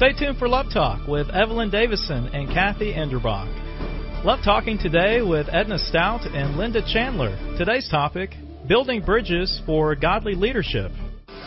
Stay tuned for Love Talk with Evelyn Davison and Kathy Enderbach. Love Talking today with Edna Staudt and Linda Chandler. Today's topic Building Bridges for Godly Leadership.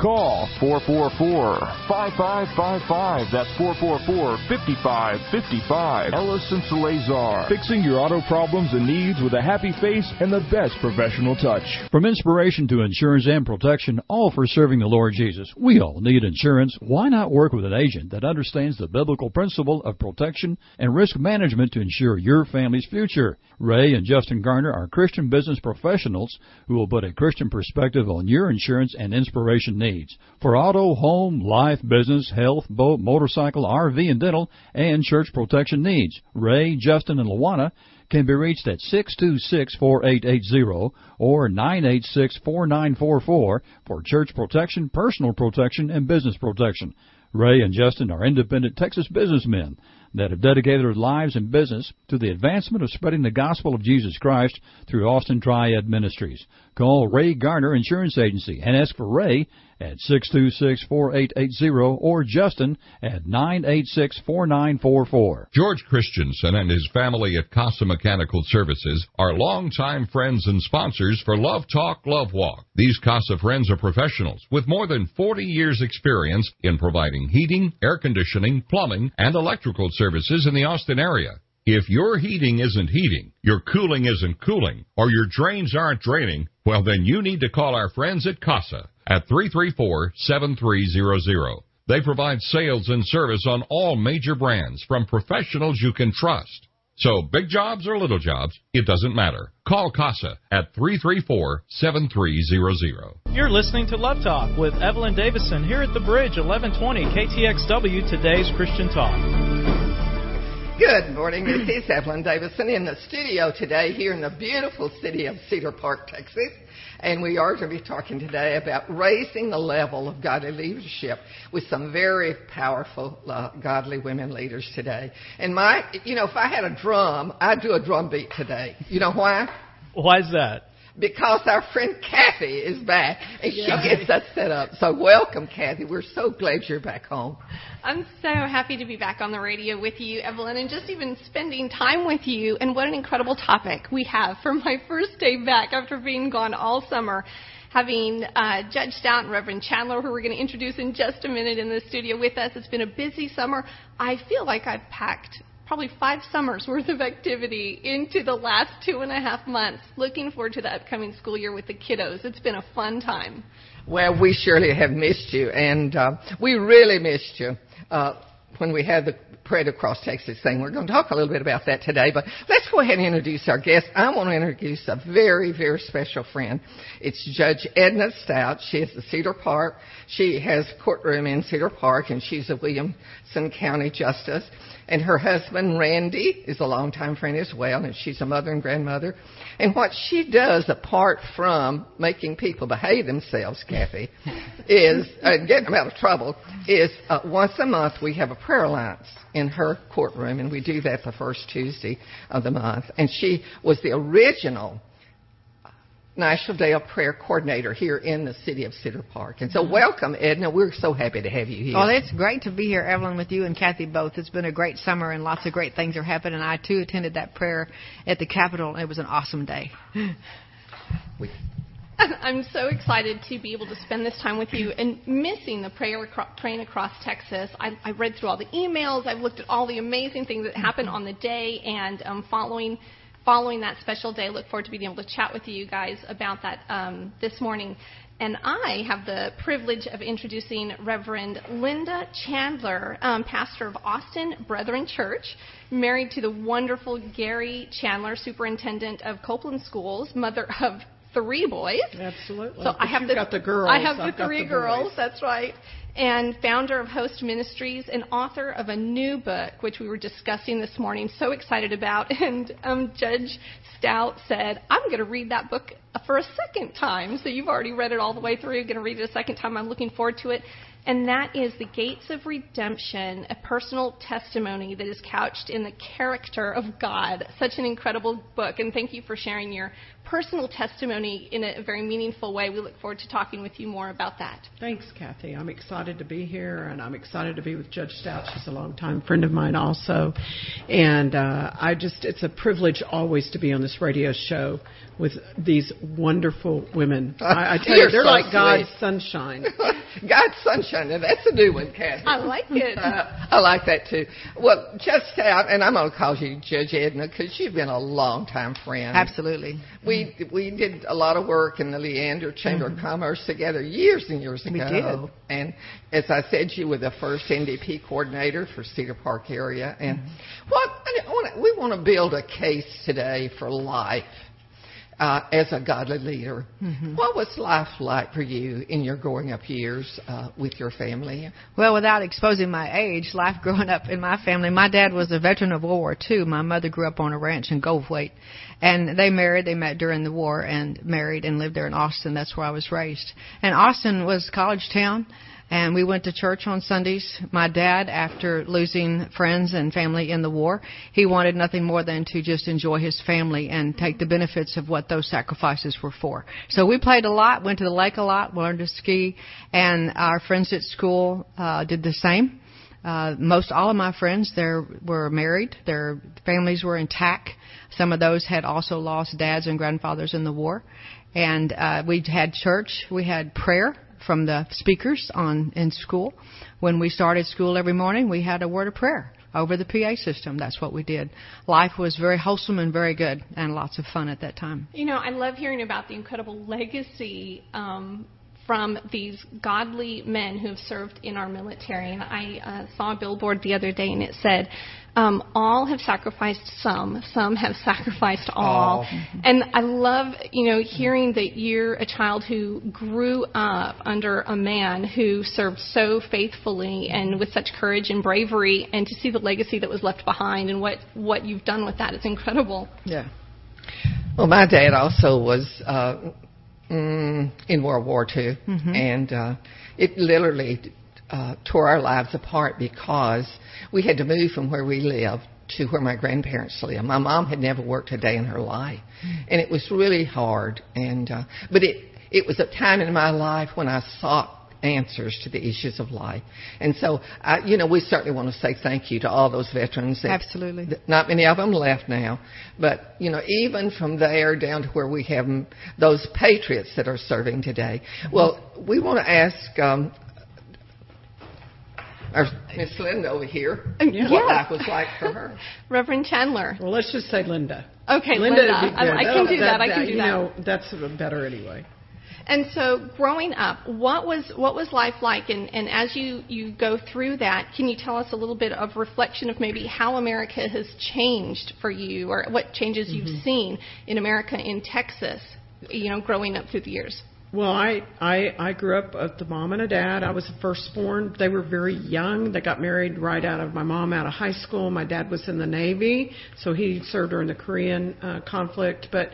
Call 444-5555. That's 444-5555. Ellis and Salazar. Fixing your auto problems and needs with a happy face and the best professional touch. From inspiration to insurance and protection, all for serving the Lord Jesus. We all need insurance. Why not work with an agent that understands the biblical principle of protection and risk management to ensure your family's future? Ray and Justin Garner are Christian business professionals who will put a Christian perspective on your insurance and inspiration needs for auto, home, life, business, health, boat, motorcycle, RV, and dental, and church protection needs. Ray, Justin, and Luana can be reached at 626-4880 or 986-4944 for church protection, personal protection, and business protection. Ray and Justin are independent Texas businessmen that have dedicated their lives and business to the advancement of spreading the gospel of Jesus Christ through Austin Triad Ministries. Call Ray Garner Insurance Agency and ask for Ray at 626-4880 or Justin at 986-4944. George Christensen and his family at Casa Mechanical Services are longtime friends and sponsors for Love Talk, Love Walk. These Casa friends are professionals with more than 40 years experience in providing heating, air conditioning, plumbing, and electrical services in the Austin area. If your heating isn't heating, your cooling isn't cooling, or your drains aren't draining, well then you need to call our friends at Casa at 334-7300. They provide sales and service on all major brands from professionals you can trust. So big jobs or little jobs, it doesn't matter. Call Casa at 334-7300. You're listening to Love Talk with Evelyn Davison here at the Bridge, 1120 KTXW, today's Christian Talk. Good morning. This is Evelyn Davison in the studio today here in the beautiful city of Cedar Park, Texas. And we are going to be talking today about raising the level of godly leadership with some very powerful uh, godly women leaders today. And my, you know, if I had a drum, I'd do a drum beat today. You know why? Why is that? Because our friend Kathy is back and she gets us set up. So welcome, Kathy. We're so glad you're back home. I'm so happy to be back on the radio with you, Evelyn, and just even spending time with you. And what an incredible topic we have for my first day back after being gone all summer. Having uh, Judge Staudt and Reverend Chandler, who we're going to introduce in just a minute in the studio with us. It's been a busy summer. I feel like I've packed probably five summers worth of activity into the last two and a half months. Looking forward to the upcoming school year with the kiddos. It's been a fun time. Well, we surely have missed you, and uh, we really missed you. Uh, when we had the Parade Across Texas thing. We're going to talk a little bit about that today, but let's go ahead and introduce our guest. I want to introduce a very, very special friend. It's Judge Edna Staudt. She is the Cedar Park. She has a courtroom in Cedar Park, and she's a Williamson County Justice. And her husband, Randy, is a longtime friend as well, and she's a mother and grandmother. And what she does, apart from making people behave themselves, Kathy, is, and getting them out of trouble, is uh, once a month we have a prayer alliance in her courtroom, and we do that the first Tuesday of the month. And she was the original National Day of Prayer coordinator here in the city of Cedar Park. And so, welcome, Edna. We're so happy to have you here. Well, it's great to be here, Evelyn, with you and Kathy both. It's been a great summer, and lots of great things are happening. I too attended that prayer at the Capitol. It was an awesome day. We, I'm so excited to be able to spend this time with you and missing the prayer train across Texas. I, I read through all the emails. I've looked at all the amazing things that happened on the day and um, following following that special day. Look forward to being able to chat with you guys about that um, this morning. And I have the privilege of introducing Reverend Linda Chandler, um, pastor of Austin Brethren Church, married to the wonderful Gary Chandler, superintendent of Coupland Schools, mother of three boys. Absolutely. So but I have the, got the girls. I have I've the three the girls. That's right. And founder of Host Ministries and author of a new book, which we were discussing this morning. So excited about. And um, Judge Staudt said, I'm going to read that book for a second time. So you've already read it all the way through. You're going to read it a second time. I'm looking forward to it and that is The Gates of Redemption, a personal testimony that is couched in the character of God. Such an incredible book, and thank you for sharing your personal testimony in a very meaningful way. We look forward to talking with you more about that. Thanks, Kathy. I'm excited to be here, and I'm excited to be with Judge Staudt. She's a longtime friend of mine, also. And uh, I just, it's a privilege always to be on this radio show with these wonderful women. I, I tell you, they're so like sweet. God's sunshine. God's sunshine. Now, that's a new one, Kathy. I like it. Uh, I like that too. Well, Judge Staudt, and I'm going to call you Judge Edna because you've been a long time friend. Absolutely. We we we did a lot of work in the Leander Chamber of mm-hmm. Commerce together years and years ago. We did. And as I said, you were the first NDP coordinator for Cedar Park area. And mm-hmm. what I wanna, we want to build a case today for life. Uh, as a godly leader, what was life like for you in your growing up years uh, with your family? Well, without exposing my age, life growing up in my family, my dad was a veteran of World War II. My mother grew up on a ranch in Goldthwaite. And they married, they met during the war and married and lived there in Austin. That's where I was raised. And Austin was college town. And we went to church on Sundays. My dad, after losing friends and family in the war, he wanted nothing more than to just enjoy his family and take the benefits of what those sacrifices were for. So we played a lot, went to the lake a lot, learned to ski, and our friends at school uh, did the same. Uh, most all of my friends there were married. Their families were intact. Some of those had also lost dads and grandfathers in the war. And uh, we had church. We had prayer from the speakers on in school. When we started school every morning, we had a word of prayer over the PA system. That's what we did. Life was very wholesome and very good, and lots of fun at that time. You know, I love hearing about the incredible legacy um, from these godly men who have served in our military. And I uh, saw a billboard the other day, and it said, um, "All have sacrificed some, some have sacrificed all." And I love, you know, hearing that you're a child who grew up under a man who served so faithfully and with such courage and bravery, and to see the legacy that was left behind and what what you've done with that is incredible. Yeah. Well, my dad also was uh, mm, in World War II, and uh, it literally uh, tore our lives apart because we had to move from where we lived to where my grandparents lived. My mom had never worked a day in her life, and it was really hard. And uh, but it it was a time in my life when I sought answers to the issues of life. And so, I, you know, we certainly want to say thank you to all those veterans. That, Absolutely. that- Not many of them left now, but you know, even from there down to where we have those patriots that are serving today. Well, we want to ask. Um, our Miss Linda over here, yeah. what yeah. life was like for her. Reverend Chandler. Well, let's just say Linda. Okay, Linda. Linda. be I- good. I can do that, I can do you that. know, that's better anyway. And so, growing up, what was what was life like? And, and as you you go through that, can you tell us a little bit of reflection of maybe how America has changed for you, or what changes you've seen in America in Texas? You know, growing up through the years. Well, I, I I grew up with a mom and a dad. I was the firstborn. They were very young. They got married right out of my mom out of high school. My dad was in the Navy, so he served during the Korean uh, conflict. But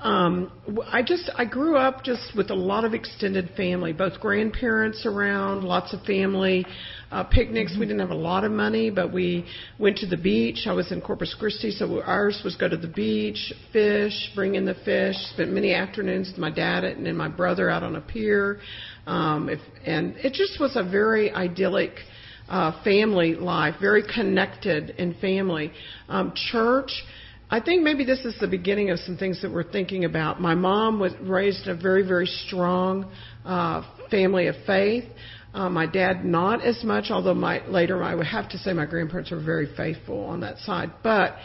um, I just I grew up just with a lot of extended family, both grandparents around, lots of family. Uh, picnics. We didn't have a lot of money, but we went to the beach. I was in Corpus Christi, so ours was go to the beach, fish, bring in the fish. Spent many afternoons with my dad and then my brother out on a pier. Um, if, and it just was a very idyllic uh, family life, very connected in family. Um, church. I think maybe this is the beginning of some things that we're thinking about. My mom was raised in a very, very strong uh, family of faith. Uh, my dad not as much, although my later I would have to say my grandparents were very faithful on that side. But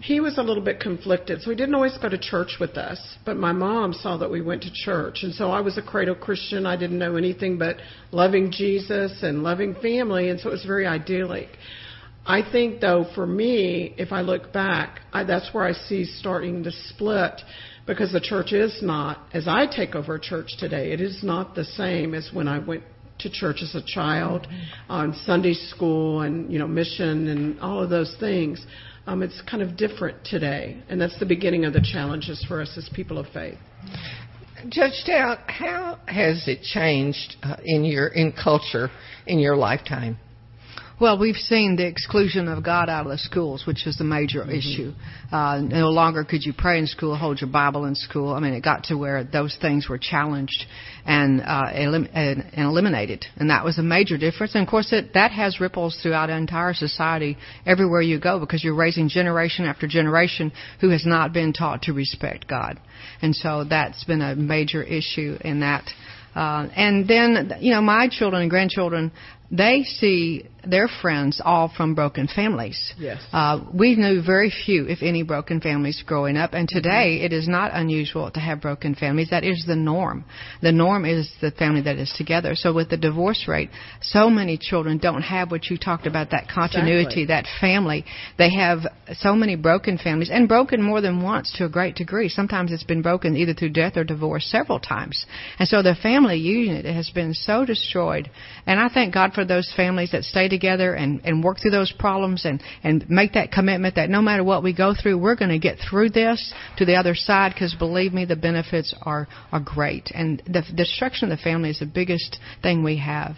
he was a little bit conflicted, so he didn't always go to church with us. But my mom saw that we went to church, and so I was a cradle Christian. I didn't know anything but loving Jesus and loving family, and so it was very idyllic. I think, though, for me, if I look back, I, that's where I see starting to split because the church is not, as I take over a church today, it is not the same as when I went to church as a child, on Sunday school, and you know mission and all of those things. Um, it's kind of different today, and that's the beginning of the challenges for us as people of faith. Judge Staudt, how has it changed uh, in your in culture in your lifetime? Well, we've seen the exclusion of God out of the schools, which is the major mm-hmm. issue. Uh, no longer could you pray in school, hold your Bible in school. I mean, it got to where those things were challenged and, uh, elim- and, and eliminated, and that was a major difference. And of course, it, that has ripples throughout entire society everywhere you go because you're raising generation after generation who has not been taught to respect God, and so that's been a major issue in that. Uh, and then, you know, my children and grandchildren, they see their friends all from broken families. Yes. Uh, we knew very few, if any, broken families growing up, and today it is not unusual to have broken families. That is the norm. The norm is the family that is together. So with the divorce rate, so many children don't have what you talked about that continuity, exactly. that family. They have so many broken families, and broken more than once to a great degree. Sometimes it's been broken either through death or divorce several times, and so the family unit has been so destroyed. And I thank God for those families that stay together and, and work through those problems and, and make that commitment that no matter what we go through, we're going to get through this to the other side because believe me, the benefits are, are great. And the, the destruction of the family is the biggest thing we have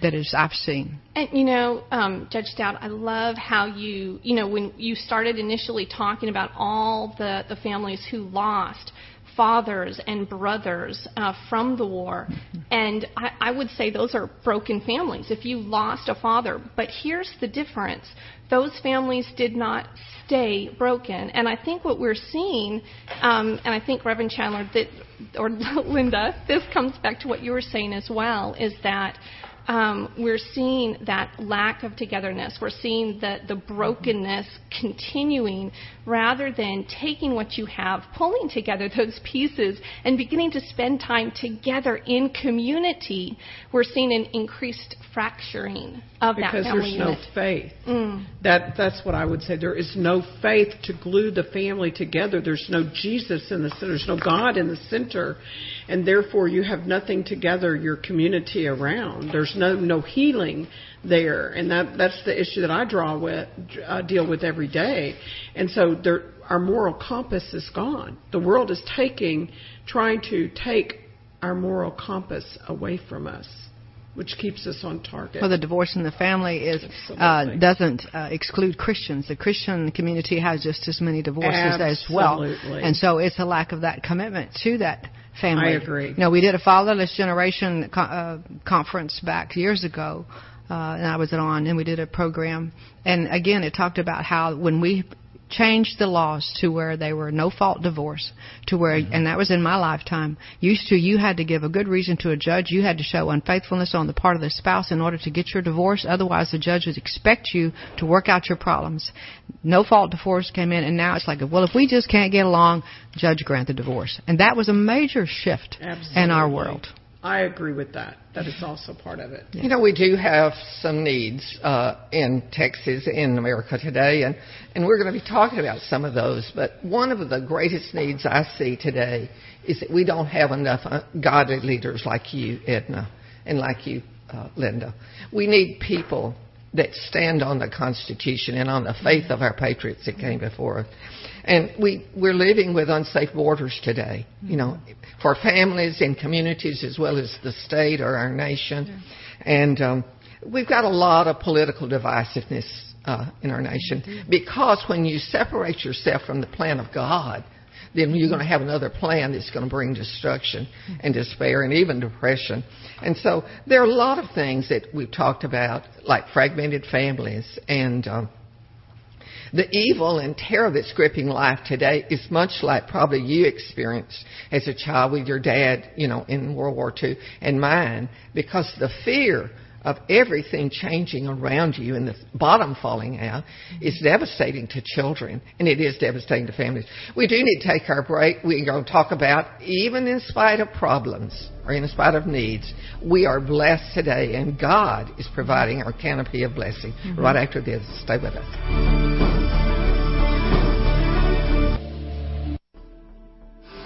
that is I've seen. And you know, um, Judge Staudt, I love how you you know when you started initially talking about all the the families who lost fathers and brothers uh, from the war. And I, I would say those are broken families if you lost a father. But here's the difference those families did not stay broken. And I think what we're seeing, um, and I think Reverend Chandler, that, or Linda, this comes back to what you were saying as well, is that um, we're seeing that lack of togetherness. We're seeing the, the brokenness continuing rather than taking what you have, pulling together those pieces, and beginning to spend time together in community. We're seeing an increased fracturing of because that family unit. Because there's no faith. Mm. That that's what I would say. There is no faith to glue the family together. There's no Jesus in the center. There's no God in the center, and therefore you have nothing together your community around. There's no no healing there, and that that's the issue that I draw with uh, deal with every day. And so there, our moral compass is gone. The world is taking trying to take our moral compass away from us which keeps us on target. Well, the divorce in the family is uh, doesn't uh, exclude Christians. The Christian community has just as many divorces Absolutely. as well, and so it's a lack of that commitment to that family. I agree. You know, we did a fatherless generation co- uh, conference back years ago. Uh, and I was on, and we did a program. And again, it talked about how when we changed the laws to where they were no fault divorce to where mm-hmm. and that was in my lifetime used to you had to give a good reason to a judge you had to show unfaithfulness on the part of the spouse in order to get your divorce otherwise the judge would expect you to work out your problems no fault divorce came in and now it's like well if we just can't get along judge grant the divorce and that was a major shift Absolutely. in our world I agree with that. That is also part of it. You know, we do have some needs uh, in Texas, in America today, and, and we're going to be talking about some of those. But one of the greatest needs I see today is that we don't have enough uh, godly leaders like you, Edna, and like you, uh, Linda. We need people that stand on the Constitution and on the faith of our patriots that came before us. And we, we're living with unsafe borders today, you know, for families and communities as well as the state or our nation. And um, we've got a lot of political divisiveness uh, in our nation because when you separate yourself from the plan of God, then you're going to have another plan that's going to bring destruction and despair and even depression. And so there are a lot of things that we've talked about, like fragmented families and um, the evil and terror that's gripping life today is much like probably you experienced as a child with your dad, you know, in World War II and mine, because the fear of everything changing around you and the bottom falling out is devastating to children and it is devastating to families. We do need to take our break. We're going to talk about even in spite of problems or in spite of needs, we are blessed today and God is providing our canopy of blessing. Mm-hmm. Right after this, stay with us.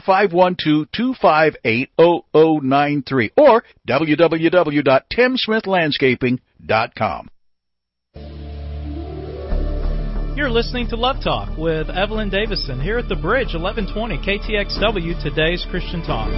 512-258-0093 or www.timsmithlandscaping.com. You're listening to Love Talk with Evelyn Davison here at the Bridge, 1120 KTXW, today's Christian Talk.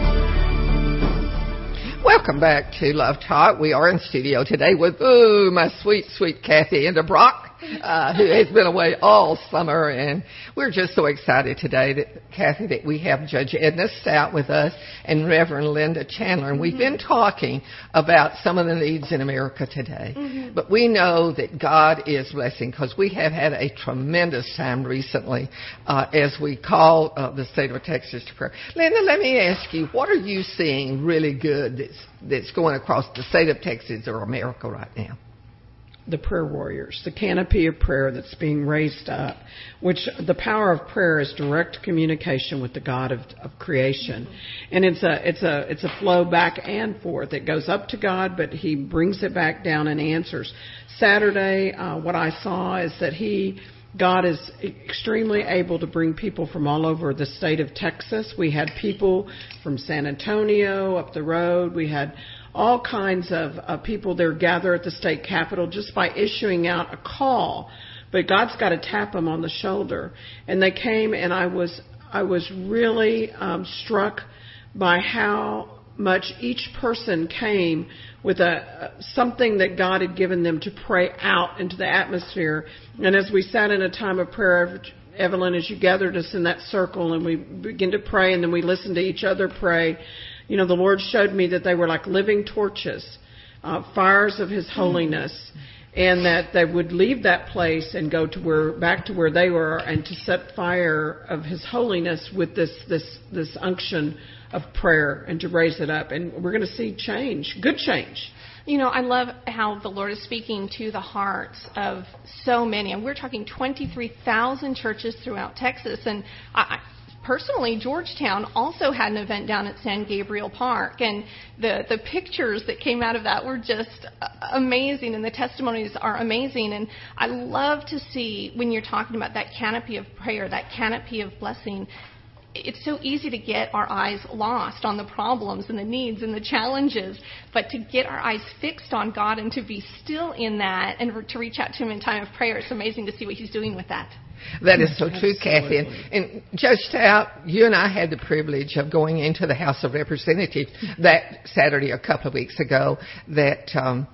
Welcome back to Love Talk. We are in studio today with, ooh, my sweet, sweet Kathy Enderbrock uh, who has been away all summer, and we're just so excited today that Kathy that we have Judge Edna Staudt with us and Reverend Linda Chandler, and we've mm-hmm. been talking about some of the needs in America today. Mm-hmm. But we know that God is blessing because we have had a tremendous time recently uh, as we call uh, the state of Texas to prayer. Linda, let me ask you, what are you seeing really good that's that's going across the state of Texas or America right now? The prayer warriors, the canopy of prayer that's being raised up, which the power of prayer is direct communication with the God of, of creation. And it's a, it's a, it's a flow back and forth. It goes up to God, but He brings it back down and answers. Saturday, uh, what I saw is that He, God is extremely able to bring people from all over the state of Texas. We had people from San Antonio up the road. We had all kinds of uh, people there gather at the state capitol just by issuing out a call. But God's got to tap them on the shoulder. And they came, and I was I was really um, struck by how much each person came with a something that God had given them to pray out into the atmosphere. And as we sat in a time of prayer, Evelyn, as you gathered us in that circle, and we began to pray, and then we listened to each other pray you know, the Lord showed me that they were like living torches, uh, fires of His holiness, and that they would leave that place and go to where back to where they were, and to set fire of His holiness with this this this unction of prayer and to raise it up. And we're going to see change, good change. You know, I love how the Lord is speaking to the hearts of so many. And we're talking 23,000 churches throughout Texas. And I, personally, Georgetown also had an event down at San Gabriel Park, and the the pictures that came out of that were just amazing, and the testimonies are amazing. And I love to see when you're talking about that canopy of prayer, that canopy of blessing. It's so easy to get our eyes lost on the problems and the needs and the challenges, but to get our eyes fixed on God and to be still in that and to reach out to Him in time of prayer, it's amazing to see what He's doing with that. That is so true, Kathy. And, and Judge Staudt, you and I had the privilege of going into the House of Representatives that Saturday a couple of weeks ago that um,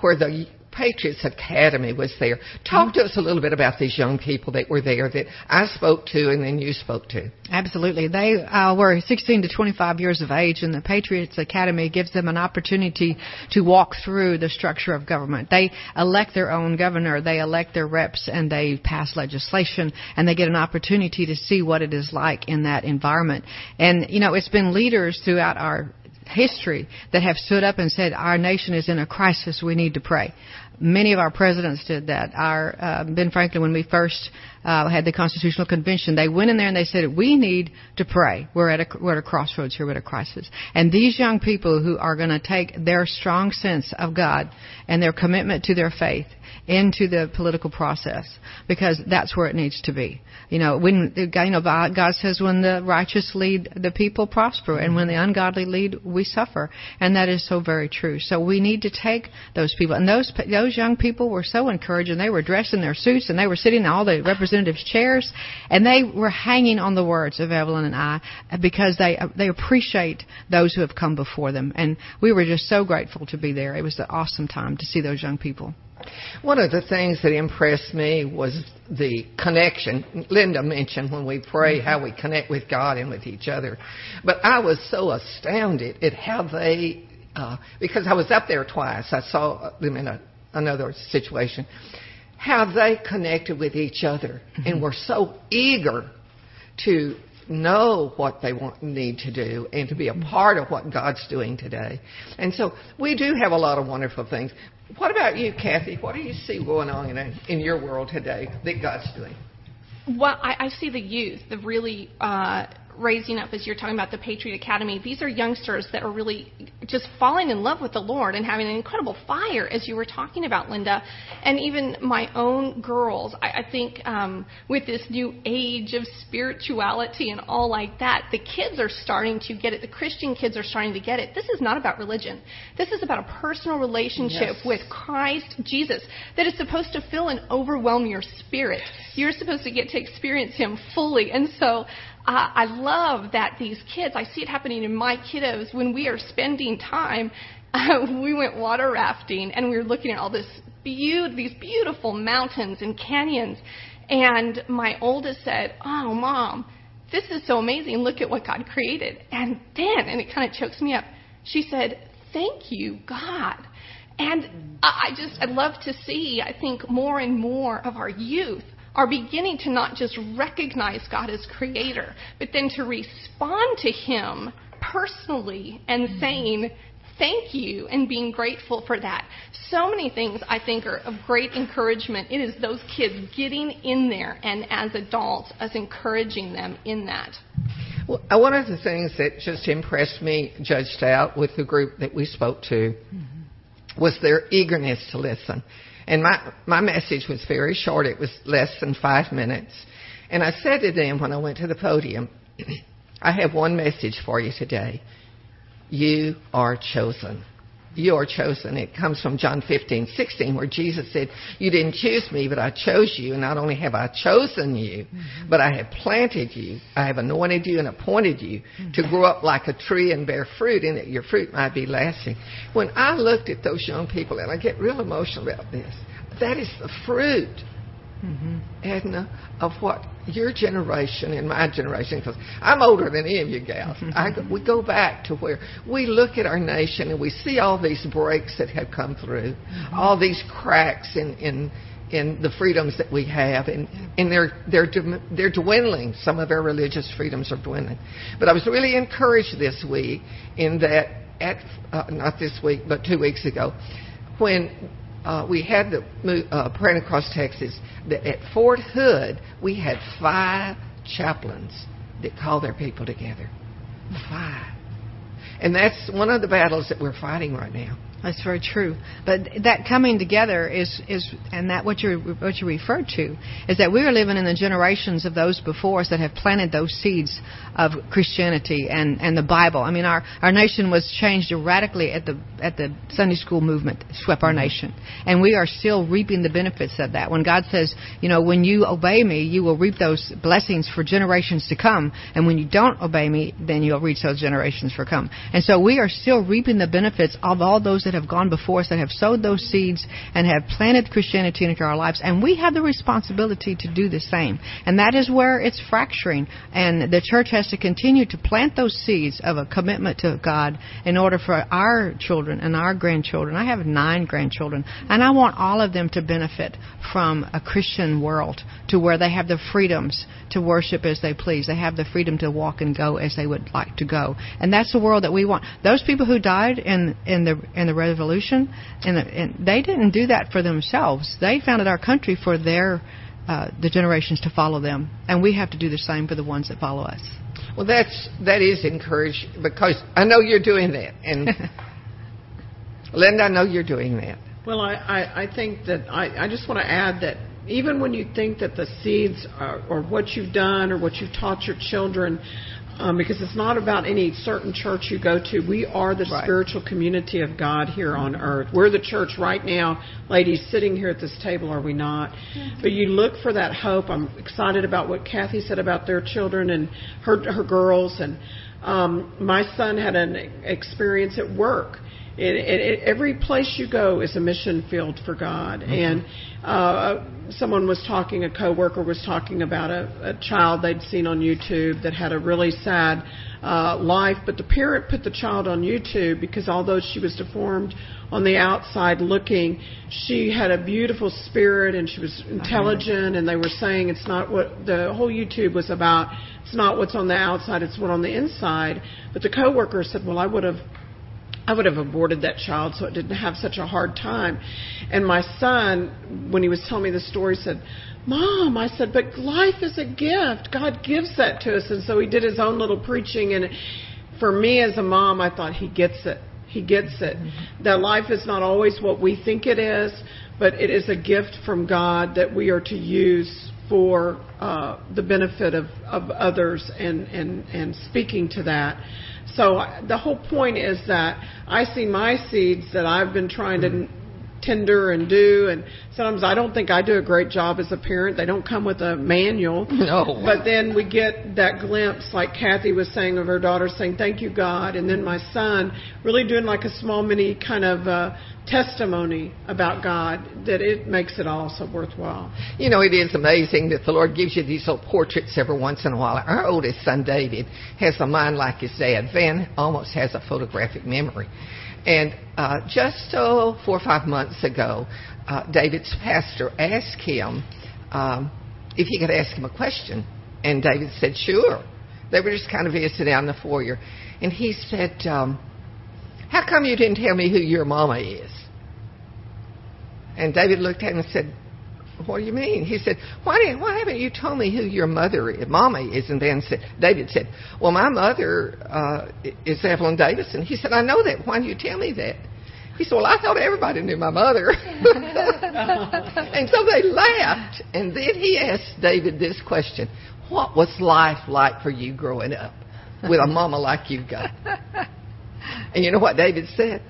where the Patriots Academy was there. Talk to us a little bit about these young people that were there that I spoke to and then you spoke to. Absolutely. They uh, were 16 to 25 years of age, and the Patriots Academy gives them an opportunity to walk through the structure of government. They elect their own governor, they elect their reps, and they pass legislation, and they get an opportunity to see what it is like in that environment. And, you know, it's been leaders throughout our history that have stood up and said our nation is in a crisis we need to pray Many of our presidents did that. Our uh, Ben Franklin, when we first uh, had the Constitutional Convention, they went in there and they said, "We need to pray. We're at a we're at a crossroads here. We're at a crisis." And these young people who are going to take their strong sense of God and their commitment to their faith into the political process because that's where it needs to be. You know, when you know God says when the righteous lead, the people prosper, and when the ungodly lead, we suffer, and that is so very true. So we need to take those people, and those those young people were so encouraging. They were dressed in their suits, and they were sitting in all the representatives' chairs, and they were hanging on the words of Evelyn and I because they they appreciate those who have come before them, and we were just so grateful to be there. It was an awesome time to see those young people. One of the things that impressed me was the connection. Linda mentioned when we pray how we connect with God and with each other. But I was so astounded at how they, uh, because I was up there twice, I saw them in a, another situation, how they connected with each other mm-hmm. and were so eager to know what they want need to do and to be a part of what God's doing today. And so we do have a lot of wonderful things. What about you, Kathy? What do you see going on in, in your world today that God's doing? Well, I, I see the youth, the really uh, raising up as you're talking about the Patriot Academy, these are youngsters that are really just falling in love with the Lord and having an incredible fire, as you were talking about, Linda. And even my own girls, I, I think um, with this new age of spirituality and all like that, the kids are starting to get it. The Christian kids are starting to get it. This is not about religion. This is about a personal relationship yes. with Christ Jesus that is supposed to fill and overwhelm your spirit. You're supposed to get to experience Him fully. And so I, I love that these kids, I see it happening in my kiddos when we are spending time. Uh, we went water rafting and we were looking at all this be- these beautiful mountains and canyons. And my oldest said, Oh, mom, this is so amazing. Look at what God created. And then, and it kind of chokes me up, she said, Thank you, God. And I just, I'd love to see, I think, more and more of our youth are beginning to not just recognize God as creator, but then to respond to Him personally and mm-hmm. saying, Thank you, and being grateful for that. So many things I think are of great encouragement. It is those kids getting in there and as adults, us encouraging them in that. Well, uh, one of the things that just impressed me, Judge Staudt, with the group that we spoke to, mm-hmm. was their eagerness to listen. And my, my message was very short. It was less than five minutes. And I said to them when I went to the podium, I have one message for you today. You are chosen you are chosen. It comes from John 15, 16, where Jesus said, You didn't choose me, but I chose you. And not only have I chosen you, mm-hmm. but I have planted you. I have anointed you and appointed you mm-hmm. to grow up like a tree and bear fruit, and that your fruit might be lasting. When I looked at those young people, and I get real emotional about this, that is the fruit mm-hmm. Edna, of what your generation and my generation, because I'm older than any of you gals. Mm-hmm. I, we go back to where we look at our nation and we see all these breaks that have come through, mm-hmm. all these cracks in, in in the freedoms that we have, and, and they're, they're, they're dwindling. Some of our religious freedoms are dwindling. But I was really encouraged this week in that, at, uh, not this week, but two weeks ago, when uh, we had the uh, praying across Texas. At Fort Hood, we had five chaplains that called their people together. Five, and that's one of the battles that we're fighting right now. That's very true. But that coming together is, is and that what you what you referred to is that we are living in the generations of those before us that have planted those seeds of Christianity and, and the Bible. I mean, our, our nation was changed radically at the at the Sunday school movement swept our nation, and we are still reaping the benefits of that. When God says, you know, when you obey me, you will reap those blessings for generations to come, and when you don't obey me, then you'll reach those generations for come. And so we are still reaping the benefits of all those that that have gone before us that have sowed those seeds and have planted Christianity into our lives, and we have the responsibility to do the same. And that is where it's fracturing, and the church has to continue to plant those seeds of a commitment to God in order for our children and our grandchildren. I have nine grandchildren, and I want all of them to benefit from a Christian world to where they have the freedoms to worship as they please. They have the freedom to walk and go as they would like to go, and that's the world that we want. Those people who died in in the in the revolution, and the, they didn't do that for themselves. They founded our country for their uh, the generations to follow them, and we have to do the same for the ones that follow us. Well, that's that is encouraged because I know you're doing that, and Linda, I know you're doing that. Well, I, I, I think that I, I just want to add that even when you think that the seeds are, or what you've done or what you've taught your children, um, because it's not about any certain church you go to. We are the right. spiritual community of God here on earth. We're the church right now, ladies, sitting here at this table, are we not? Mm-hmm. But you look for that hope. I'm excited about what Kathy said about their children and her her girls. And um, my son had an experience at work it, it, it, every place you go is a mission field for God. Mm-hmm. And uh, someone was talking, a coworker was talking about a, a child they'd seen on YouTube that had a really sad uh, life, but the parent put the child on YouTube because although she was deformed on the outside looking, she had a beautiful spirit and she was intelligent. And they were saying it's not what the whole YouTube was about. It's not what's on the outside; it's what on the inside. But the coworker said, "Well, I would have." I would have aborted that child so it didn't have such a hard time. And my son, when he was telling me the story, said, Mom, I said, but life is a gift. God gives that to us. And so he did his own little preaching. And for me as a mom, I thought he gets it. He gets it. Mm-hmm. That life is not always what we think it is, but it is a gift from God that we are to use for uh, the benefit of, of others and, and, and speaking to that. So the whole point is that I see my seeds that I've been trying to tender and do and sometimes I don't think I do a great job as a parent. They don't come with a manual. No. But then we get that glimpse like Kathy was saying of her daughter saying thank you God and then my son really doing like a small mini kind of uh testimony about God that it makes it all so worthwhile. You know, it is amazing that the Lord gives you these little portraits every once in a while. Our oldest son, David, has a mind like his dad. Van almost has a photographic memory. And uh, just four or five months ago, uh, David's pastor asked him um, if he could ask him a question. And David said, sure. They were just kind of visiting out in the foyer. And he said, um, how come you didn't tell me who your mama is? And David looked at him and said, what do you mean? He said, why, didn't, why haven't you told me who your mother is, mama is? And then said, David said, well, my mother uh, is Evelyn Davison. He said, I know that. Why do you tell me that? He said, well, I thought everybody knew my mother. and so they laughed. And then he asked David this question, what was life like for you growing up with a mama like you've got? And you know what David said?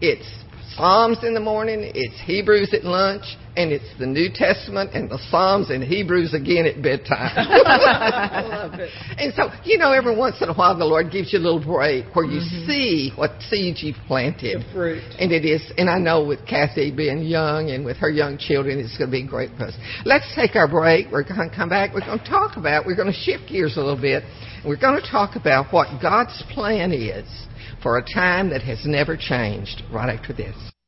It's Psalms in the morning, it's Hebrews at lunch, and it's the New Testament and the Psalms and Hebrews again at bedtime. I love it. And so, you know, every once in a while the Lord gives you a little break where you mm-hmm. see what seeds you've planted. The fruit. And it is, and I know with Kathy being young and with her young children, it's going to be great for us. Let's take our break. We're going to come back. We're going to talk about, we're going to shift gears a little bit. We're going to talk about what God's plan is for a time that has never changed right after this.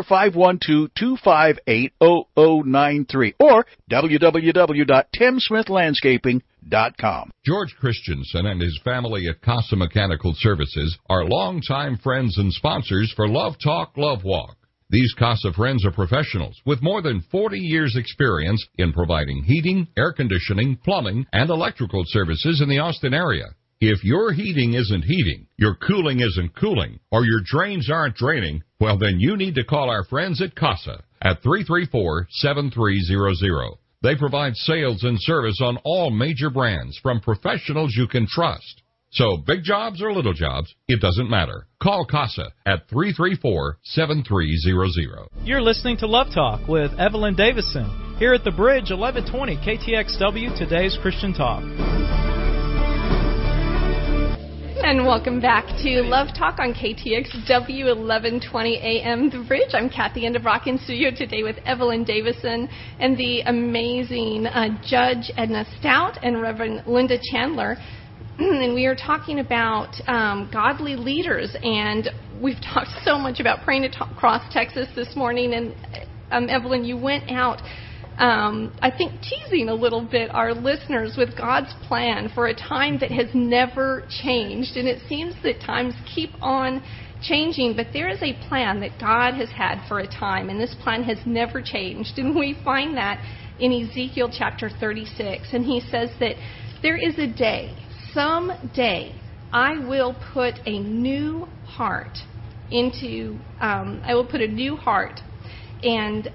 or 512-258-0093 or www.timsmithlandscaping.com. George Christensen and his family at Casa Mechanical Services are longtime friends and sponsors for Love Talk, Love Walk. These Casa friends are professionals with more than 40 years experience in providing heating, air conditioning, plumbing, and electrical services in the Austin area. If your heating isn't heating, your cooling isn't cooling, or your drains aren't draining, well then you need to call our friends at CASA at 334-7300. They provide sales and service on all major brands from professionals you can trust. So big jobs or little jobs, it doesn't matter. Call CASA at 334-7300. You're listening to Love Talk with Evelyn Davison here at the Bridge 1120 KTXW Today's Christian Talk. And welcome back to Love Talk on KTXW 1120 AM The Bridge. I'm Kathy Endebrock in studio today with Evelyn Davison and the amazing uh, Judge Edna Staudt and Reverend Linda Chandler. and we are talking about um, godly leaders, and we've talked so much about praying across Texas this morning. And um, Evelyn, you went out um, I think, teasing a little bit our listeners with God's plan for a time that has never changed. And it seems that times keep on changing, but there is a plan that God has had for a time, and this plan has never changed. And we find that in Ezekiel chapter 36. And he says that there is a day, some day, I will put a new heart into, um, I will put a new heart and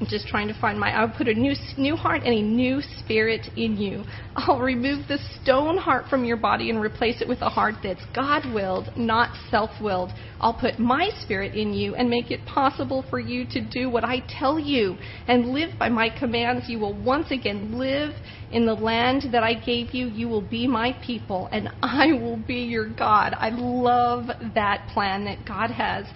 I'm just trying to find my. I'll put a new new heart and a new spirit in you. I'll remove the stone heart from your body and replace it with a heart that's God-willed, not self-willed. I'll put my spirit in you and make it possible for you to do what I tell you and live by my commands. You will once again live in the land that I gave you. You will be my people, and I will be your God. I love that plan that God has.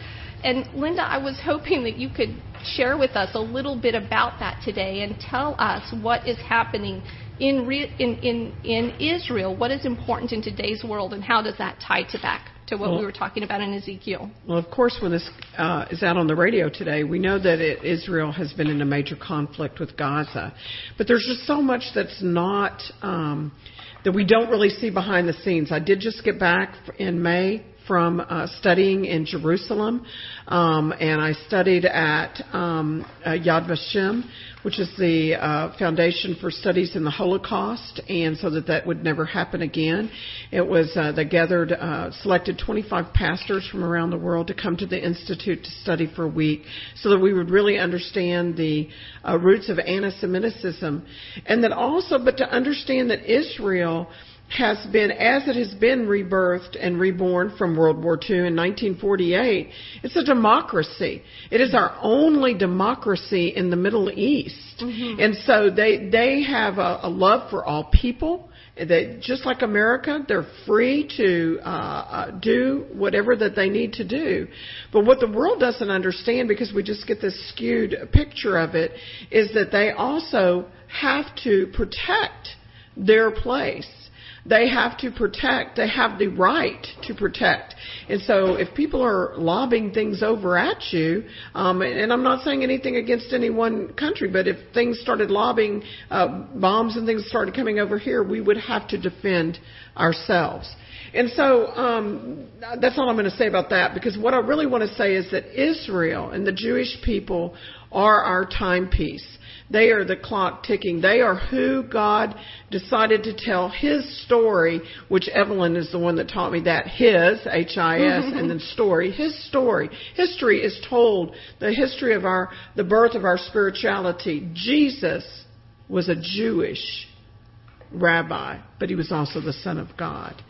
And Linda, I was hoping that you could share with us a little bit about that today and tell us what is happening in, re- in, in, in Israel, what is important in today's world, and how does that tie to back to what well, we were talking about in Ezekiel? Well, of course, when this uh, is out on the radio today, we know that it, Israel has been in a major conflict with Gaza. But there's just so much that's not. Um, that we don't really see behind the scenes. I did just get back in May from uh, studying in Jerusalem, um, and I studied at um, uh, Yad Vashem, which is the uh, foundation for studies in the Holocaust, and so that that would never happen again. It was uh, they gathered, uh, selected 25 pastors from around the world to come to the institute to study for a week, so that we would really understand the uh, roots of anti-Semitism, and that also, but to understand that Israel has been, as it has been rebirthed and reborn from World War II in 1948, it's a democracy. It is our only democracy in the Middle East. Mm-hmm. And so they, they have a, a love for all people. They, just like America, they're free to uh, uh, do whatever that they need to do. But what the world doesn't understand, because we just get this skewed picture of it, is that they also have to protect their place they have to protect, they have the right to protect. And so if people are lobbing things over at you, um, and I'm not saying anything against any one country, but if things started lobbing, uh, bombs and things started coming over here, we would have to defend ourselves. And so um, that's all I'm going to say about that because what I really want to say is that Israel and the Jewish people are our timepiece. They are the clock ticking. They are who God decided to tell His story, which Evelyn is the one that taught me that. His, H-I-S, and then story. His story. History is told. The history of our, the birth of our spirituality. Jesus was a Jewish rabbi, but he was also the Son of God.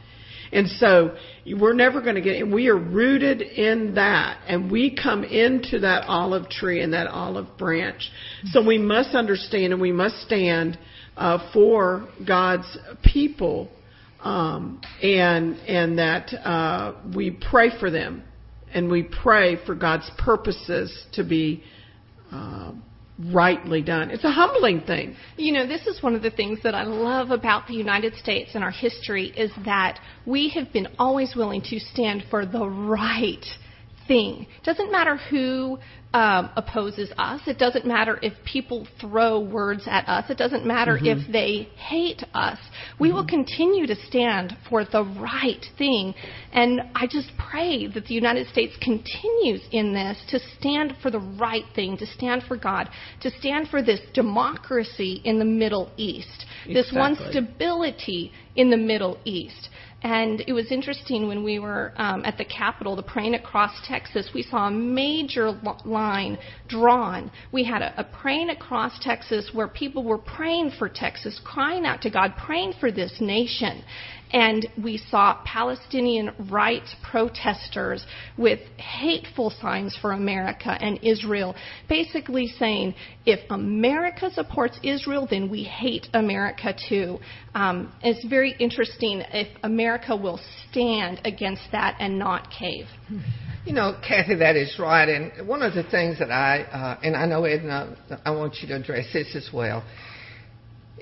And so we're never going to get, we are rooted in that, and we come into that olive tree and that olive branch. So we must understand and we must stand uh, for God's people, um, and and that uh, we pray for them, and we pray for God's purposes to be. Uh, rightly done. It's a humbling thing. You know, this is one of the things that I love about the United States and our history is that we have been always willing to stand for the right thing. It doesn't matter who um, opposes us. It doesn't matter if people throw words at us. It doesn't matter mm-hmm. if they hate us. We mm-hmm. will continue to stand for the right thing. And I just pray that the United States continues in this to stand for the right thing, to stand for God, to stand for this democracy in the Middle East, exactly. this one stability in the Middle East. And it was interesting when we were um, at the Capitol, the Praying Across Texas, we saw a major line drawn. We had a, a Praying Across Texas where people were praying for Texas, crying out to God, praying for this nation. And we saw Palestinian rights protesters with hateful signs for America and Israel, basically saying, if America supports Israel, then we hate America too. Um, it's very interesting if America will stand against that and not cave. You know, Kathy, that is right. And one of the things that I, uh, and I know Edna, I want you to address this as well,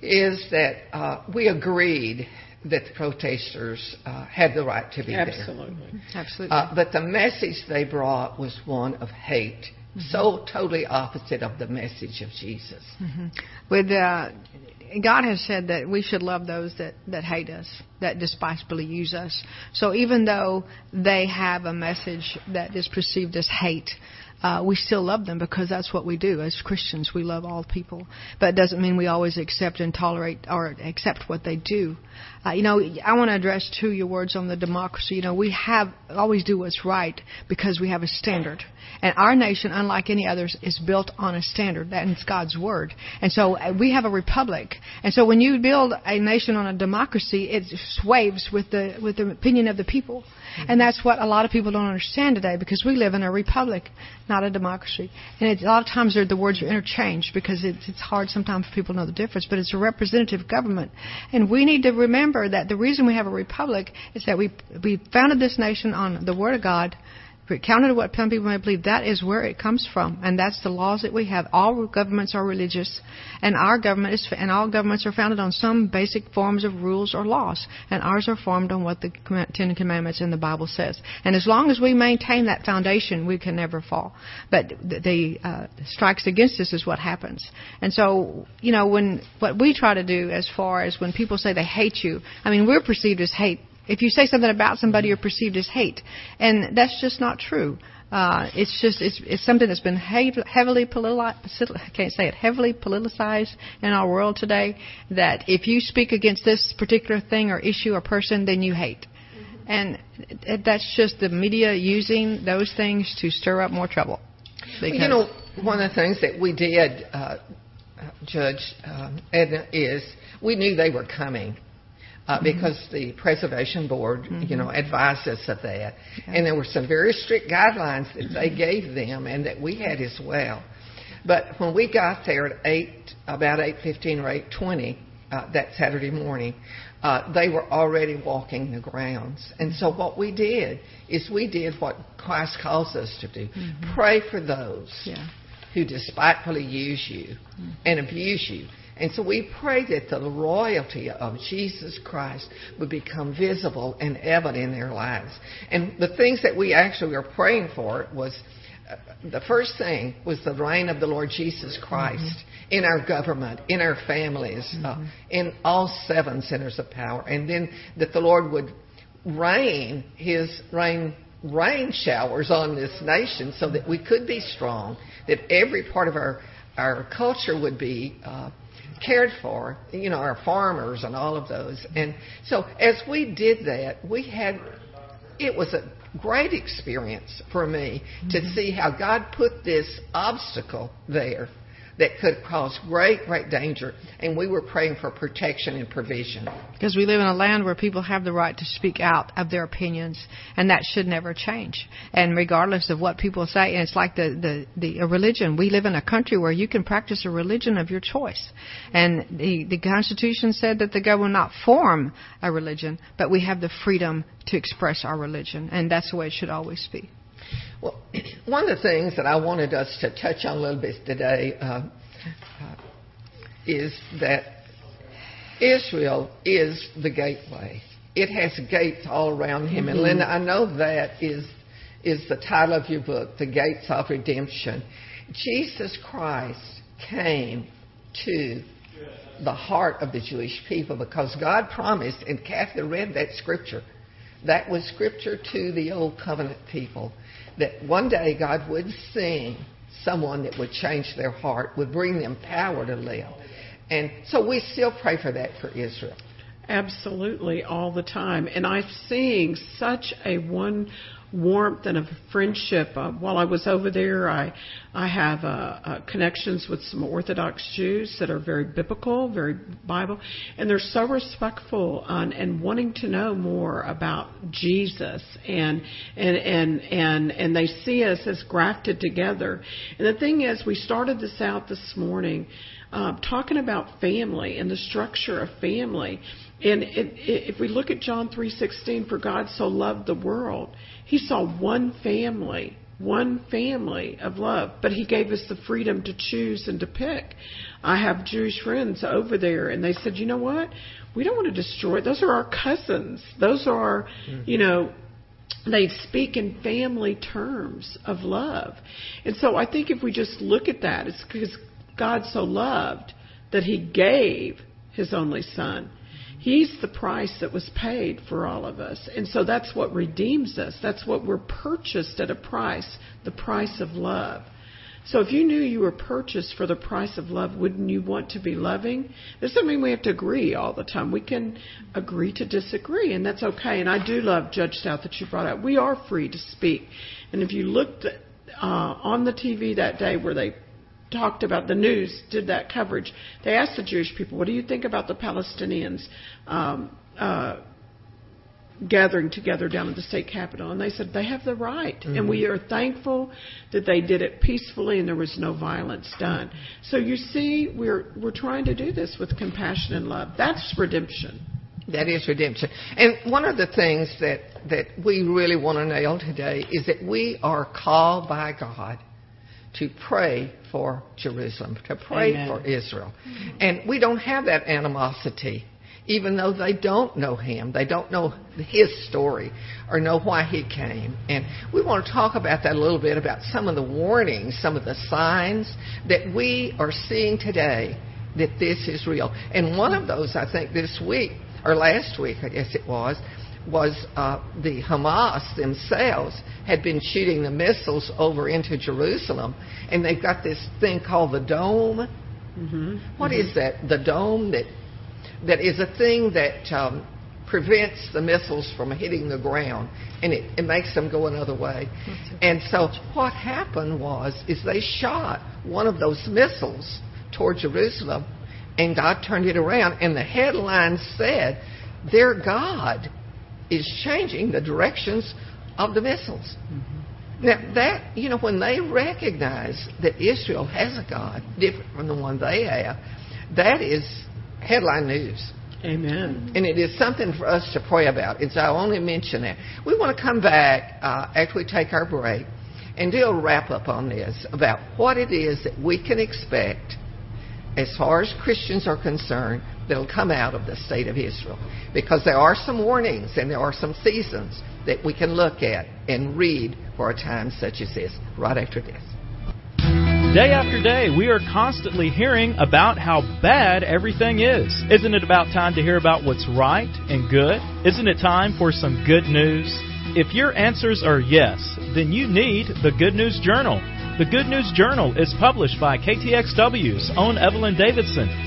is that uh, we agreed that the protesters uh, had the right to be Absolutely. there. Absolutely. Uh, but the message they brought was one of hate, mm-hmm. so totally opposite of the message of Jesus. Mm-hmm. With uh, God has said that we should love those that, that hate us, that despitefully use us. So even though they have a message that is perceived as hate, uh, we still love them because that's what we do as Christians. We love all people, but it doesn't mean we always accept and tolerate or accept what they do. Uh, you know, I want to address too your words on the democracy. You know, we have always do what's right because we have a standard, and our nation, unlike any others, is built on a standard. That is God's word, and so uh, we have a republic. And so when you build a nation on a democracy, it sways with the with the opinion of the people. Mm-hmm. And that's what a lot of people don't understand today because we live in a republic, not a democracy. And it's, a lot of times the words are interchanged because it's, it's hard sometimes for people to know the difference. But it's a representative government, and we need to remember that the reason we have a republic is that we we founded this nation on the Word of God counter to what some people may believe, that is where it comes from, and that's the laws that we have. All governments are religious, and our government is, and all governments are founded on some basic forms of rules or laws, and ours are formed on what the Ten Commandments in the Bible says. And as long as we maintain that foundation, we can never fall. But the, uh, strikes against us is what happens. And so, you know, when what we try to do, as far as when people say they hate you, I mean, we're perceived as hate if you say something about somebody, you're perceived as hate, and that's just not true. Uh, it's just it's, it's something that's been heavily politicized. I can't say it heavily politicized in our world today. That if you speak against this particular thing or issue or person, then you hate, and that's just the media using those things to stir up more trouble. Well, you know, one of the things that we did, uh, Judge um, Edna, is we knew they were coming uh, mm-hmm. because the preservation board, mm-hmm. you know, advised us of that, and there were some very strict guidelines that they gave them and that we had as well. But when we got there at eight, about eight fifteen or eight twenty uh, that Saturday morning, uh, they were already walking the grounds. And so what we did is we did what Christ calls us to do: mm-hmm. pray for those yeah. who despitefully use you mm-hmm. and abuse you. And so we pray that the royalty of Jesus Christ would become visible and evident in their lives. And the things that we actually were praying for was uh, the first thing was the reign of the Lord Jesus Christ mm-hmm. in our government, in our families, uh, mm-hmm. uh, in all seven centers of power. And then that the Lord would rain his rain rain showers on this nation so that we could be strong, that every part of our our culture would be uh, cared for, you know, our farmers and all of those. And so as we did that, we had, it was a great experience for me mm-hmm. to see how God put this obstacle there that could cause great, great danger. And we were praying for protection and provision. Because we live in a land where people have the right to speak out of their opinions, and that should never change. And regardless of what people say, and it's like the, the, the religion. We live in a country where you can practice a religion of your choice. And the, the Constitution said that the government will not form a religion, but we have the freedom to express our religion, and that's the way it should always be. Well, one of the things that I wanted us to touch on a little bit today uh, uh, is that Israel is the gateway. It has gates all around him, mm-hmm. and Linda, I know that is is the title of your book, The Gates of Redemption. Jesus Christ came to the heart of the Jewish people because God promised, and Kathy read that scripture. That was scripture to the old covenant people that one day God would send someone that would change their heart, would bring them power to live. And so we still pray for that for Israel. Absolutely, all the time. And I'm seeing such a one warmth and a friendship. Uh, while I was over there, I I have uh, uh, connections with some Orthodox Jews that are very biblical, very Bible, and they're so respectful and, and wanting to know more about Jesus, and and and and and they see us as grafted together. And the thing is, we started this out this morning. Uh, talking about family and the structure of family, and it, it, if we look at John 3:16, for God so loved the world, he saw one family, one family of love, but he gave us the freedom to choose and to pick. I have Jewish friends over there, and they said, you know what? We don't want to destroy. Those are our cousins. Those are, mm-hmm. you know, they speak in family terms of love. And so I think if we just look at that, it's because God so loved that he gave his only son. He's the price that was paid for all of us. And so that's what redeems us. That's what we're purchased at a price, the price of love. So if you knew you were purchased for the price of love, wouldn't you want to be loving? This doesn't mean we have to agree all the time. We can agree to disagree, and that's okay. And I do love Judge Staudt that you brought up. We are free to speak. And if you looked uh, on the TV that day where they talked about the news did that coverage. They asked the Jewish people, "What do you think about the Palestinians um, uh, gathering together down at the state capitol?" And they said they have the right, mm-hmm. and we are thankful that they did it peacefully and there was no violence done. So you see, we're we're trying to do this with compassion and love. That's redemption. That is redemption. And one of the things that, that we really want to nail today is that we are called by God to pray for Jerusalem, to pray Amen. for Israel. And we don't have that animosity, even though they don't know him. They don't know his story or know why he came. And we want to talk about that a little bit about some of the warnings, some of the signs that we are seeing today that this is real. And one of those, I think, this week, or last week, I guess it was, was uh, the Hamas themselves had been shooting the missiles over into Jerusalem, and they've got this thing called the dome. Mm-hmm. What mm-hmm. is that? The dome that that is a thing that um, prevents the missiles from hitting the ground, and it, it makes them go another way. And so what happened was is they shot one of those missiles toward Jerusalem, and God turned it around, and the headline said, "Their God is changing the directions of the missiles. Mm-hmm. Now, that, you know, when they recognize that Israel has a God different from the one they have, that is headline news. Amen. And it is something for us to pray about. And so I only mention that. We want to come back uh, after we take our break and do a wrap up on this about what it is that we can expect as far as Christians are concerned that'll come out of the state of Israel. Because there are some warnings and there are some seasons that we can look at and read for a time such as this, right after this. Day after day, we are constantly hearing about how bad everything is. Isn't it about time to hear about what's right and good? Isn't it time for some good news? If your answers are yes, then you need the Good News Journal. The Good News Journal is published by KTXW's own Evelyn Davidson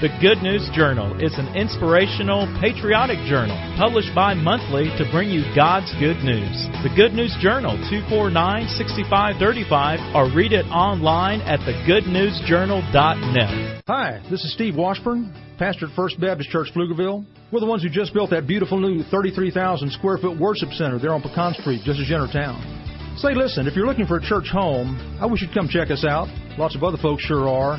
The Good News Journal is an inspirational, patriotic journal published bi monthly to bring you God's good news. The Good News Journal, 249 6535, or read it online at thegoodnewsjournal.net. Hi, this is Steve Washburn, pastor at First Baptist Church, Pflugerville. We're the ones who just built that beautiful new 33,000 square foot worship center there on Pecan Street, just as you town. Say, listen, if you're looking for a church home, I wish you'd come check us out. Lots of other folks sure are.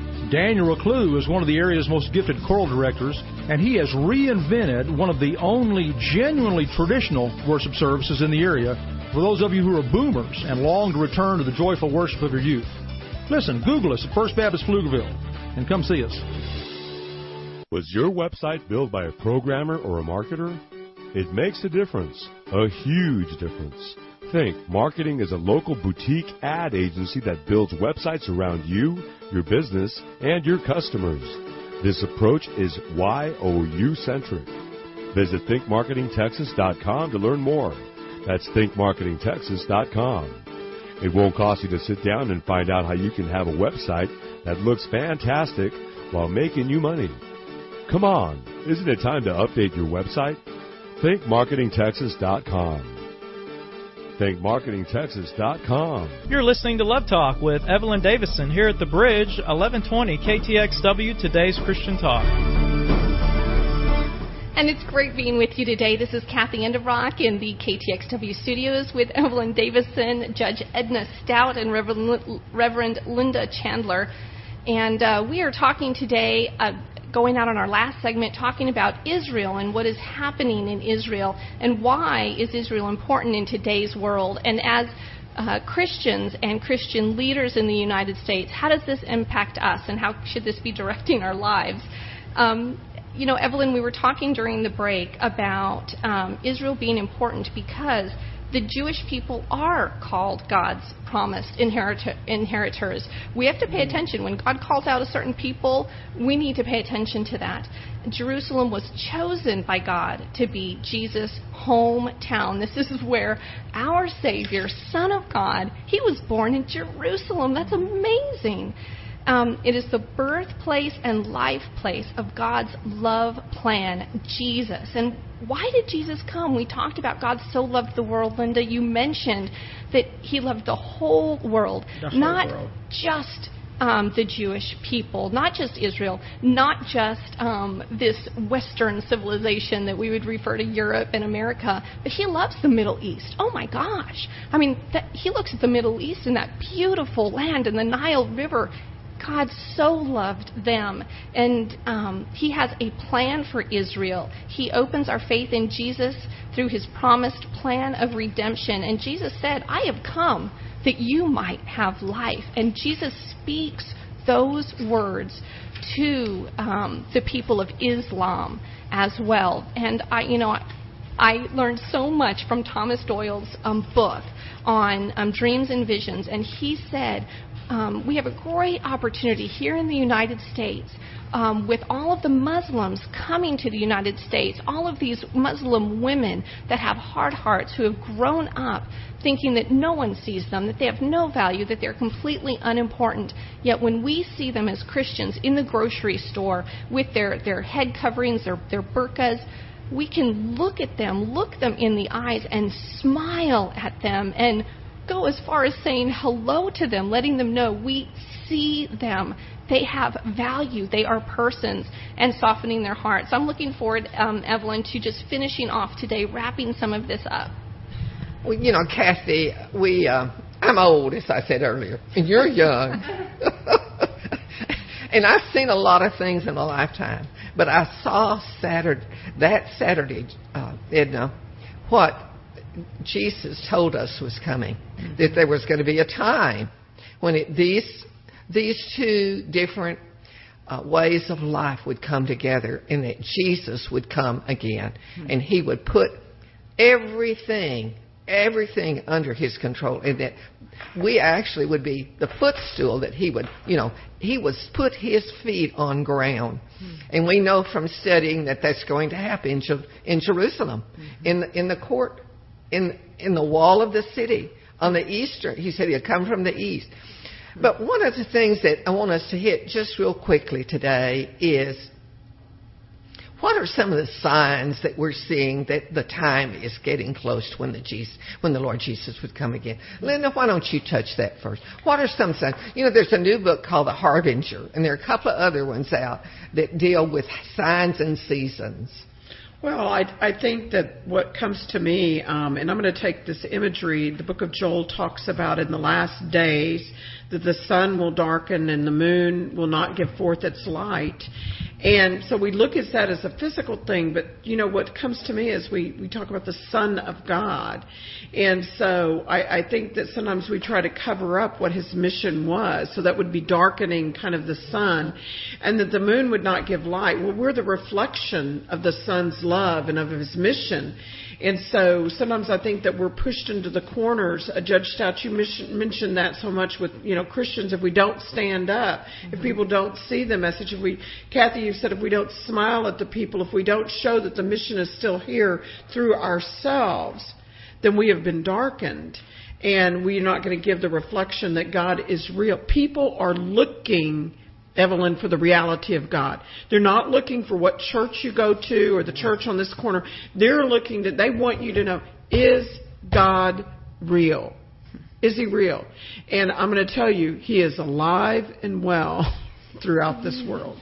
Daniel Reclue is one of the area's most gifted choral directors, and he has reinvented one of the only genuinely traditional worship services in the area for those of you who are boomers and long to return to the joyful worship of your youth. Listen, Google us at First Baptist Pflugerville and come see us. Was your website built by a programmer or a marketer? It makes a difference, a huge difference. Think Marketing is a local boutique ad agency that builds websites around you, your business, and your customers. This approach is YOU centric. Visit thinkmarketingtexas.com to learn more. That's thinkmarketingtexas.com. It won't cost you to sit down and find out how you can have a website that looks fantastic while making you money. Come on, isn't it time to update your website? ThinkMarketingTexas.com. ThinkMarketingTexas.com. You're listening to Love Talk with Evelyn Davison here at the Bridge, 1120 KTXW, today's Christian Talk. And it's great being with you today. This is Kathy Enderbrock in the KTXW studios with Evelyn Davison, Judge Edna Staudt, and Reverend Linda Chandler. And uh, we are talking today, uh, going out on our last segment, talking about Israel and what is happening in Israel and why is Israel important in today's world. And as uh, Christians and Christian leaders in the United States, how does this impact us and how should this be directing our lives? Um, you know, Evelyn, we were talking during the break about um, Israel being important because the Jewish people are called God's promised inherit- inheritors. We have to pay attention. When God calls out a certain people, we need to pay attention to that. Jerusalem was chosen by God to be Jesus' hometown. This is where our Savior, Son of God, he was born in Jerusalem. That's amazing. Um, it is the birthplace and life place of God's love plan, Jesus. And why did Jesus come? We talked about God so loved the world, Linda. You mentioned that He loved the whole world, the whole not world. just um, the Jewish people, not just Israel, not just um, this Western civilization that we would refer to Europe and America, but he loves the Middle East. Oh my gosh. I mean, that, he looks at the Middle East and that beautiful land and the Nile River, God so loved them, and um, He has a plan for Israel. He opens our faith in Jesus through His promised plan of redemption. And Jesus said, I have come that you might have life. And Jesus speaks those words to um, the people of Islam as well. And I, you know, I, I learned so much from Thomas Doyle's um, book on um, dreams and visions, and he said um, we have a great opportunity here in the United States um, with all of the Muslims coming to the United States, all of these Muslim women that have hard hearts who have grown up thinking that no one sees them, that they have no value, that they're completely unimportant. Yet when we see them as Christians in the grocery store with their, their head coverings, their, their burqas, we can look at them, look them in the eyes, and smile at them and go as far as saying hello to them, letting them know we see them. They have value. They are persons, and softening their hearts. I'm looking forward, um, Evelyn, to just finishing off today, wrapping some of this up. Well, you know, Kathy, we, uh, I'm old, as I said earlier, and you're young. and I've seen a lot of things in a lifetime. But I saw Saturday, that Saturday, uh, Edna, what Jesus told us was coming. That there was going to be a time when it, these these two different uh, ways of life would come together, and that Jesus would come again, and He would put everything everything under his control and that we actually would be the footstool that he would you know he was put his feet on ground mm-hmm. and we know from studying that that's going to happen in, in jerusalem mm-hmm. in in the court in, in the wall of the city on the eastern. He said he'd come from the east. But one of the things that I want us to hit just real quickly today is what are some of the signs that we're seeing that the time is getting close to when the Jesus, when the Lord Jesus would come again? Linda, why don't you touch that first? What are some signs? You know, there's a new book called The Harbinger, and there are a couple of other ones out that deal with signs and seasons. Well, I, I think that what comes to me, um, and I'm going to take this imagery, the book of Joel talks about in the last days that the sun will darken and the moon will not give forth its light. And so we look at that as a physical thing, but you know what comes to me is we, we talk about the Son of God. And so I, I think that sometimes we try to cover up what his mission was. So that would be darkening kind of the sun. And that the moon would not give light. Well, we're the reflection of the sun's love and of his mission. And so sometimes I think that we're pushed into the corners. Uh, Judge Staudt, you mentioned that so much with you know Christians. If we don't stand up, mm-hmm. if people don't see the message, if we, Kathy, you said if we don't smile at the people, if we don't show that the mission is still here through ourselves, then we have been darkened. And we're not going to give the reflection that God is real. People are looking Evelyn, for the reality of God. They're not looking for what church you go to or the church on this corner. They're looking that they want you to know, is God real? Is he real? And I'm going to tell you, he is alive and well throughout this world.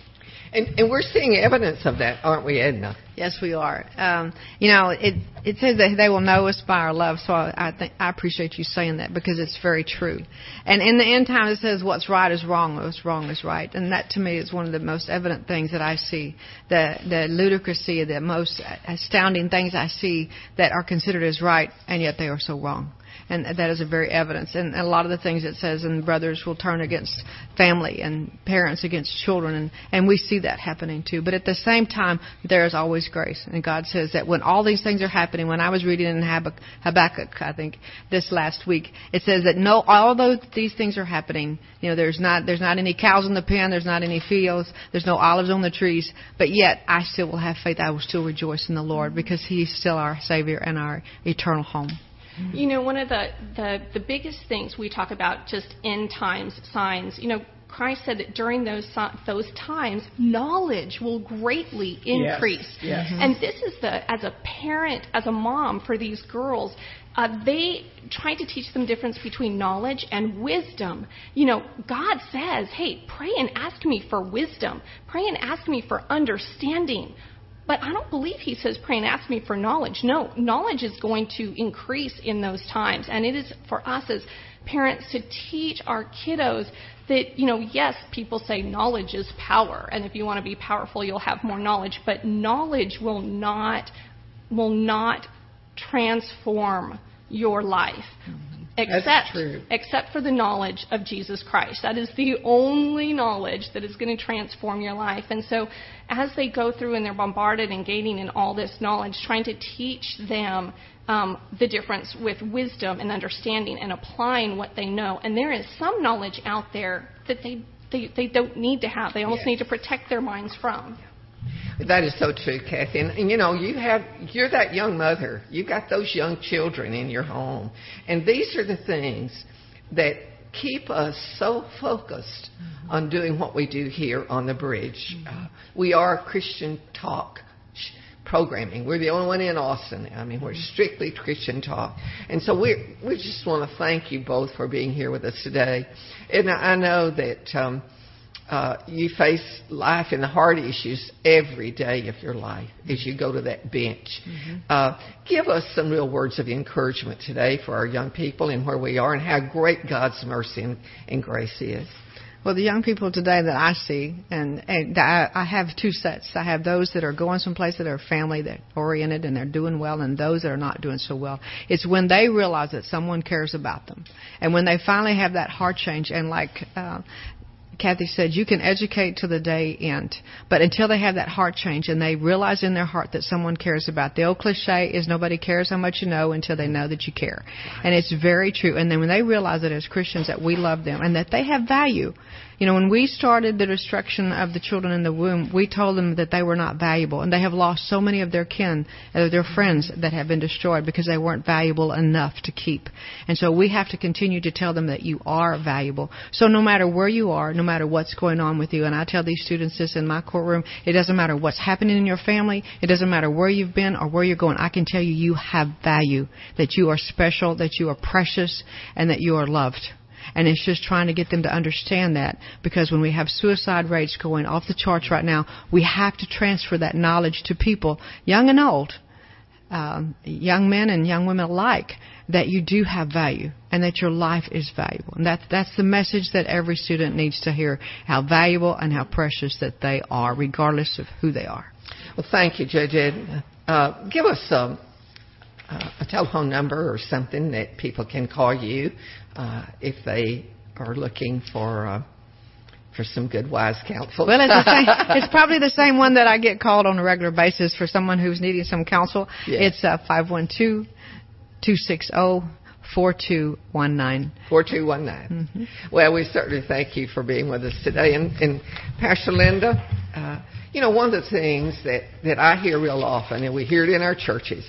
And, and we're seeing evidence of that, aren't we, Edna? Yes, we are. Um, you know, it it says that they will know us by our love. So I, I think I appreciate you saying that because it's very true. And in the end time, it says what's right is wrong, what's wrong is right. And that to me is one of the most evident things that I see. The the ludicrousy, the most astounding things I see that are considered as right, and yet they are so wrong and that is a very evidence. And, a lot of the things it says, and brothers will turn against family, and parents against children, and and we see that happening too. But at the same time, there is always grace, and God says that when all these things are happening, when I was reading in Habakkuk, I think this last week, it says that no, although these things are happening, you know, there's not there's not any cows in the pen, there's not any fields, there's no olives on the trees, but yet I still will have faith. I will still rejoice in the Lord because He's still our Savior and our eternal home. You know, one of the, the, the biggest things we talk about just end times signs, you know, Christ said that during those those times, knowledge will greatly increase. Yes, yes. And this is the as a parent, as a mom for these girls, uh, they try to teach them difference between knowledge and wisdom. You know, God says, "Hey, pray and ask me for wisdom. Pray and ask me for understanding." But I don't believe he says, pray and ask me for knowledge. No, knowledge is going to increase in those times. And it is for us as parents to teach our kiddos that, you know, yes, people say knowledge is power. And if you want to be powerful, you'll have more knowledge. But knowledge will not, will not transform your life. Except except for the knowledge of Jesus Christ. That is the only knowledge that is going to transform your life. And so, as they go through and they're bombarded and gaining in all this knowledge, trying to teach them um, the difference with wisdom and understanding and applying what they know. And there is some knowledge out there that they they, they don't need to have. They almost yes. need to protect their minds from. That is so true, Kathy. And, you know, you have you're that young mother. You've got those young children in your home, and these are the things that keep us so focused mm-hmm. on doing what we do here on the bridge. Mm-hmm. Uh, we are Christian talk sh- programming. We're the only one in Austin. I mean, we're strictly Christian talk. And so we we just want to thank you both for being here with us today. And I, I know that um, uh, you face life and the hard issues every day of your life as you go to that bench. Mm-hmm. Uh, give us some real words of encouragement today for our young people and where we are and how great God's mercy and, and grace is. Well, the young people today that I see, and, and I, I have two sets. I have those that are going someplace that are family that oriented and they're doing well, and those that are not doing so well. It's when they realize that someone cares about them, and when they finally have that heart change. And like uh, Kathy said, you can educate to the day end, but until they have that heart change and they realize in their heart that someone cares about, the old cliche is nobody cares how much you know until they know that you care, and it's very true. And then when they realize that as Christians that we love them and that they have value, you know, when we started the destruction of the children in the womb, we told them that they were not valuable, and they have lost so many of their kin, uh, their friends that have been destroyed because they weren't valuable enough to keep. And so we have to continue to tell them that you are valuable. So no matter where you are, no matter what's going on with you, and I tell these students this in my courtroom, it doesn't matter what's happening in your family, it doesn't matter where you've been or where you're going. I can tell you you have value, that you are special, that you are precious, and that you are loved. And it's just trying to get them to understand that because when we have suicide rates going off the charts right now, we have to transfer that knowledge to people, young and old, um, young men and young women alike, that you do have value and that your life is valuable. And that, that's the message that every student needs to hear, how valuable and how precious that they are, regardless of who they are. Well, thank you, Ed. Uh, give us um, uh, a telephone number or something that people can call you uh, if they are looking for uh, for some good wise counsel. Well, it's, the same, it's probably the same one that I get called on a regular basis for someone who's needing some counsel. Yes. It's uh, five one two two six zero. 4219. 4219. Mm-hmm. Well, we certainly thank you for being with us today. And, and Pastor Linda, uh, you know, one of the things that, that I hear real often, and we hear it in our churches,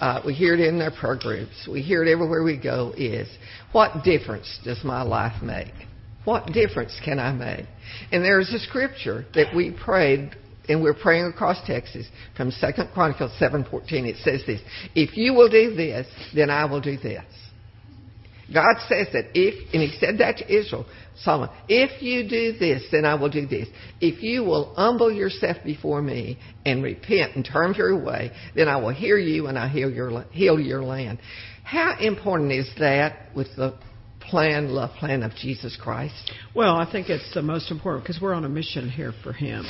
uh, we hear it in their prayer groups. We hear it everywhere we go is, what difference does my life make? What difference can I make? And there's a scripture that we prayed and we're praying across Texas from Second Chronicles 7:14. It says this: "If you will do this, then I will do this." God says that if, and He said that to Israel, Solomon, if you do this, then I will do this. If you will humble yourself before me and repent and turn your way, then I will hear you and I heal your, heal your land. How important is that with the plan, love plan of Jesus Christ? Well, I think it's the most important because we're on a mission here for Him.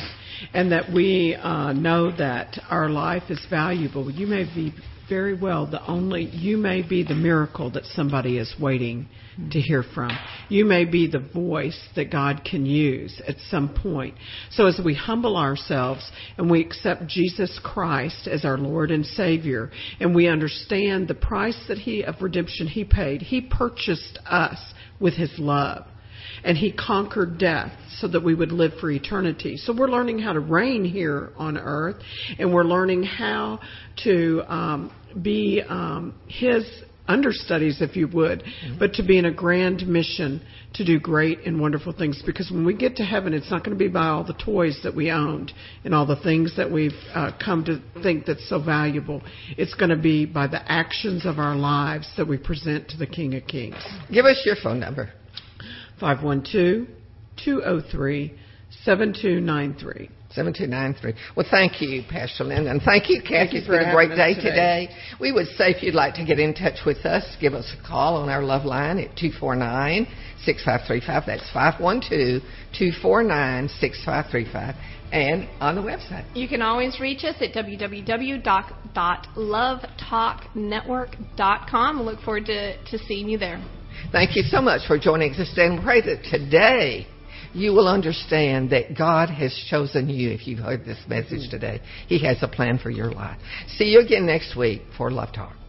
And that we uh, know that our life is valuable. You may be very well the only, you may be the miracle that somebody is waiting to hear from. You may be the voice that God can use at some point. So as we humble ourselves and we accept Jesus Christ as our Lord and Savior and we understand the price that he of redemption he paid, he purchased us with his love and he conquered death so that we would live for eternity. So we're learning how to reign here on earth, and we're learning how to um, be um, his understudies, if you would, mm-hmm. but to be in a grand mission to do great and wonderful things. Because when we get to heaven, it's not going to be by all the toys that we owned and all the things that we've uh, come to think that's so valuable. It's going to be by the actions of our lives that we present to the King of Kings. Give us your phone number 512 203 7293. 7293. Well, thank you, Pastor Lynn, and thank you, Kathy. it's been a great day today. today. We would say if you'd like to get in touch with us, give us a call on our love line at 249 6535. That's 512 249 6535. And on the website. You can always reach us at www.lovetalknetwork.com. We look forward to, to seeing you there. Thank you so much for joining us today and pray that today you will understand that God has chosen you if you've heard this message today. He has a plan for your life. See you again next week for Love Talk.